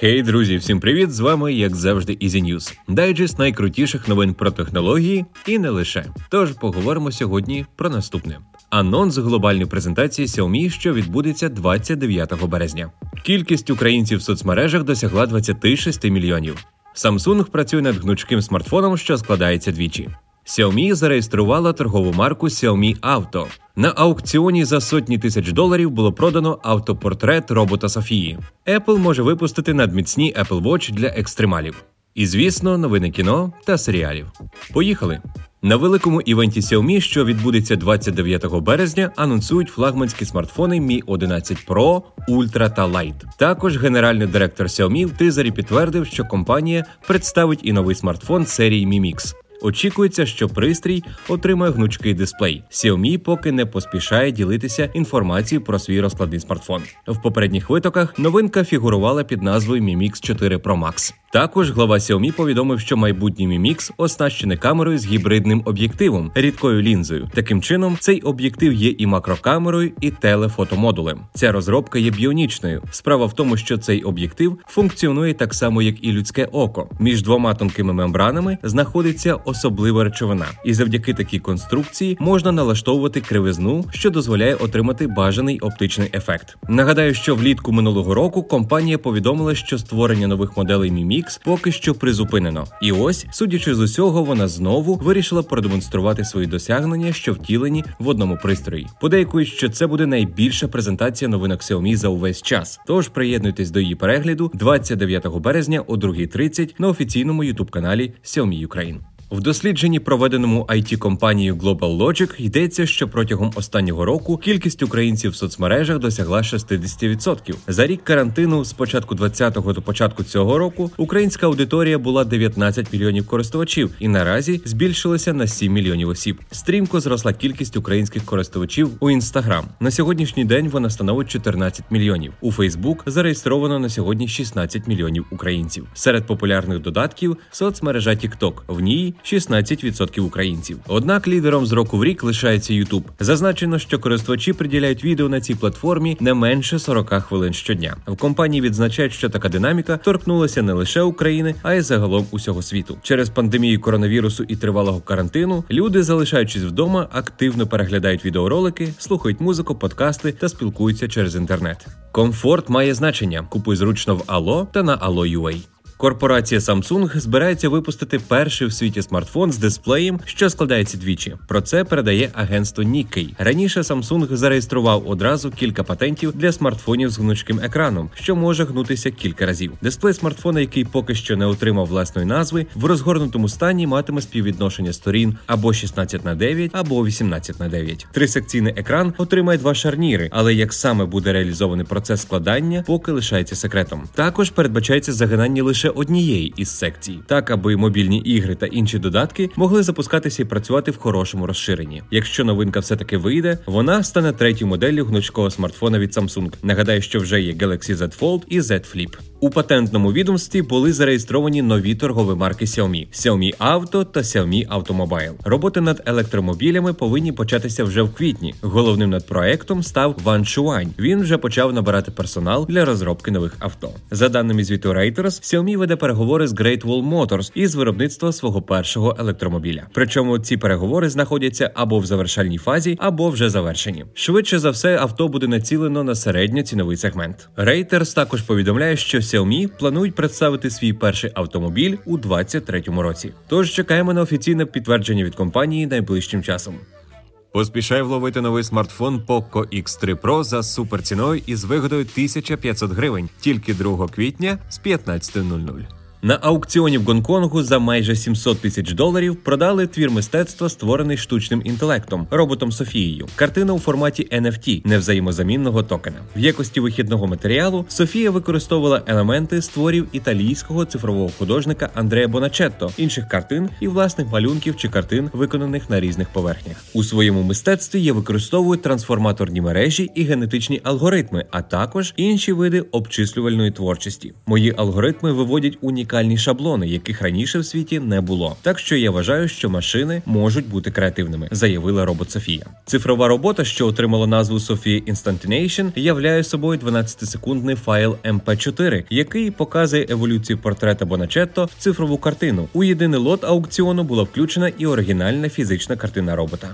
Хей, друзі, всім привіт! З вами, як завжди, Easy News. Дайджест найкрутіших новин про технології і не лише. Тож поговоримо сьогодні про наступне: анонс глобальної презентації Xiaomi, що відбудеться 29 березня. Кількість українців в соцмережах досягла 26 мільйонів. Samsung працює над гнучким смартфоном, що складається двічі. Xiaomi зареєструвала торгову марку Xiaomi Auto. На аукціоні за сотні тисяч доларів було продано автопортрет робота Софії. Apple може випустити надміцні Apple Watch для екстремалів. І, звісно, новини кіно та серіалів. Поїхали! На великому івенті Xiaomi, що відбудеться 29 березня, анонсують флагманські смартфони Mi 11 Pro, Ultra та Lite. Також генеральний директор Xiaomi в тизері підтвердив, що компанія представить і новий смартфон серії Mi Mix. Очікується, що пристрій отримає гнучкий дисплей. Xiaomi поки не поспішає ділитися інформацією про свій розкладний смартфон. В попередніх витоках новинка фігурувала під назвою Mi Mix 4 Pro Max. Також глава Xiaomi повідомив, що майбутній Mi Mix оснащений камерою з гібридним об'єктивом, рідкою лінзою. Таким чином, цей об'єктив є і макрокамерою, і телефотомодулем. Ця розробка є біонічною. Справа в тому, що цей об'єктив функціонує так само, як і людське око. Між двома тонкими мембранами знаходиться особлива речовина, і завдяки такій конструкції можна налаштовувати кривизну, що дозволяє отримати бажаний оптичний ефект. Нагадаю, що влітку минулого року компанія повідомила, що створення нових моделей Mi Mix поки що призупинено. І ось, судячи з усього, вона знову вирішила продемонструвати свої досягнення, що втілені в одному пристрої. Подейкують, що це буде найбільша презентація новинок Xiaomi за увесь час. Тож приєднуйтесь до її перегляду 29 березня о 2.30 на офіційному ютуб каналі Xiaomi Ukraine. В дослідженні, проведеному it компанією Global Logic, йдеться, що протягом останнього року кількість українців в соцмережах досягла 60%. За рік карантину з початку 20-го до початку цього року українська аудиторія була 19 мільйонів користувачів і наразі збільшилася на 7 мільйонів осіб. Стрімко зросла кількість українських користувачів у Instagram. На сьогоднішній день вона становить 14 мільйонів. У Facebook зареєстровано на сьогодні 16 мільйонів українців. Серед популярних додатків соцмережа TikTok. В ній 16% українців. Однак лідером з року в рік лишається YouTube. Зазначено, що користувачі приділяють відео на цій платформі не менше 40 хвилин щодня. В компанії відзначають, що така динаміка торкнулася не лише України, а й загалом усього світу. Через пандемію коронавірусу і тривалого карантину люди, залишаючись вдома, активно переглядають відеоролики, слухають музику, подкасти та спілкуються через інтернет. Комфорт має значення. Купуй зручно в Allo та на Allo.ua. Корпорація Samsung збирається випустити перший в світі смартфон з дисплеєм, що складається двічі. Про це передає агентство Nikkei. Раніше Samsung зареєстрував одразу кілька патентів для смартфонів з гнучким екраном, що може гнутися кілька разів. Дисплей смартфона, який поки що не отримав власної назви, в розгорнутому стані матиме співвідношення сторін або 16 на 9, або 18 на 9. Трисекційний екран отримає два шарніри, але як саме буде реалізований процес складання, поки лишається секретом. Також передбачається загинання лише лише однієї із секцій, так аби мобільні ігри та інші додатки могли запускатися і працювати в хорошому розширенні. Якщо новинка все таки вийде, вона стане третьою моделлю гнучкого смартфона від Samsung. Нагадаю, що вже є Galaxy Z Fold і Z Flip. У патентному відомстві були зареєстровані нові торгові марки Xiaomi – Xiaomi Auto та Xiaomi Automobile. Роботи над електромобілями повинні початися вже в квітні. Головним над проектом став Ван Шуань. Він вже почав набирати персонал для розробки нових авто. За даними звіту Reuters, Xiaomi веде переговори з Great Wall Motors із виробництва свого першого електромобіля. Причому ці переговори знаходяться або в завершальній фазі, або вже завершені. Швидше за все, авто буде націлено на середньоціновий сегмент. Reuters також повідомляє, що Xiaomi планують представити свій перший автомобіль у 2023 році. Тож чекаємо на офіційне підтвердження від компанії найближчим часом. Поспішай вловити новий смартфон Poco X3 Pro за суперціною із вигодою 1500 гривень тільки 2 квітня з 15.00. На аукціоні в Гонконгу за майже 700 тисяч доларів продали твір мистецтва, створений штучним інтелектом, роботом Софією. Картина у форматі NFT, невзаємозамінного токена. В якості вихідного матеріалу Софія використовувала елементи створів італійського цифрового художника Андреа Боначетто, інших картин і власних малюнків чи картин, виконаних на різних поверхнях. У своєму мистецтві я використовую трансформаторні мережі і генетичні алгоритми, а також інші види обчислювальної творчості. Мої алгоритми виводять унікальні унікальні шаблони, яких раніше в світі не було. Так що я вважаю, що машини можуть бути креативними, заявила робот Софія. Цифрова робота, що отримала назву Софія Instantination, являє собою 12-секундний файл MP4, який показує еволюцію портрета Боначетто в цифрову картину. У єдиний лот аукціону була включена і оригінальна фізична картина робота.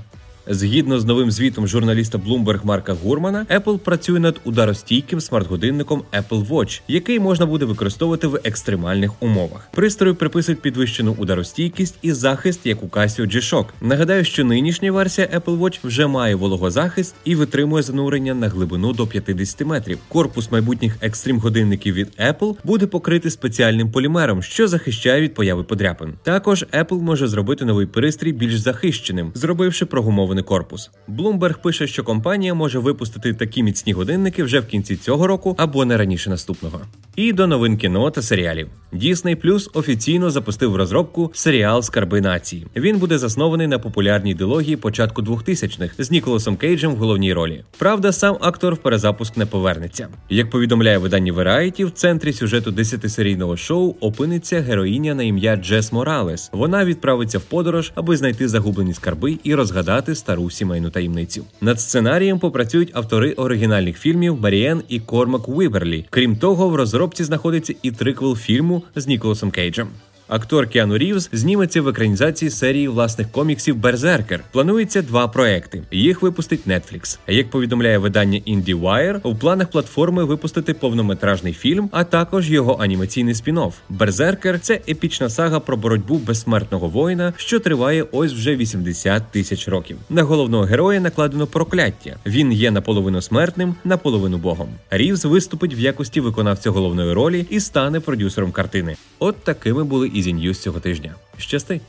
Згідно з новим звітом журналіста Bloomberg Марка Гурмана, Apple працює над ударостійким смарт-годинником Apple Watch, який можна буде використовувати в екстремальних умовах. Пристрою приписують підвищену ударостійкість і захист, як у Casio G-Shock. Нагадаю, що нинішня версія Apple Watch вже має вологозахист і витримує занурення на глибину до 50 метрів. Корпус майбутніх екстрім годинників від Apple буде покритий спеціальним полімером, що захищає від появи подряпин. Також Apple може зробити новий пристрій більш захищеним, зробивши прогумований броньований корпус. Bloomberg пише, що компанія може випустити такі міцні годинники вже в кінці цього року або не раніше наступного. І до новин кіно та серіалів. Disney Plus офіційно запустив розробку серіал Скарби нації. Він буде заснований на популярній дилогії початку 2000-х з Ніколасом Кейджем в головній ролі. Правда, сам актор в перезапуск не повернеться. Як повідомляє видання Variety, в центрі сюжету 10-серійного шоу опиниться героїня на ім'я Джес Моралес. Вона відправиться в подорож, аби знайти загублені скарби і розгадати стару сімейну таємницю. Над сценарієм попрацюють автори оригінальних фільмів Маріен і Кормак Віберлі. Крім того, в розробці знаходиться і триквел фільму з Ніколасом Кейджем. Актор Кіану Рівз зніметься в екранізації серії власних коміксів Берзеркер. Планується два проекти. Їх випустить Netflix. Як повідомляє видання IndieWire, у планах платформи випустити повнометражний фільм, а також його анімаційний спін-офф. Берзеркер це епічна сага про боротьбу безсмертного воїна, що триває ось вже 80 тисяч років. На головного героя накладено прокляття. Він є наполовину смертним, наполовину богом. Рівз виступить в якості виконавця головної ролі і стане продюсером картини. От такими були Easy News цього тижня. Щасти!